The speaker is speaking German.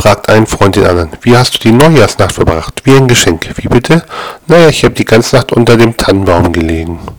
fragt ein Freund den anderen. Wie hast du die Neujahrsnacht verbracht? Wie ein Geschenk. Wie bitte? Naja, ich habe die ganze Nacht unter dem Tannenbaum gelegen.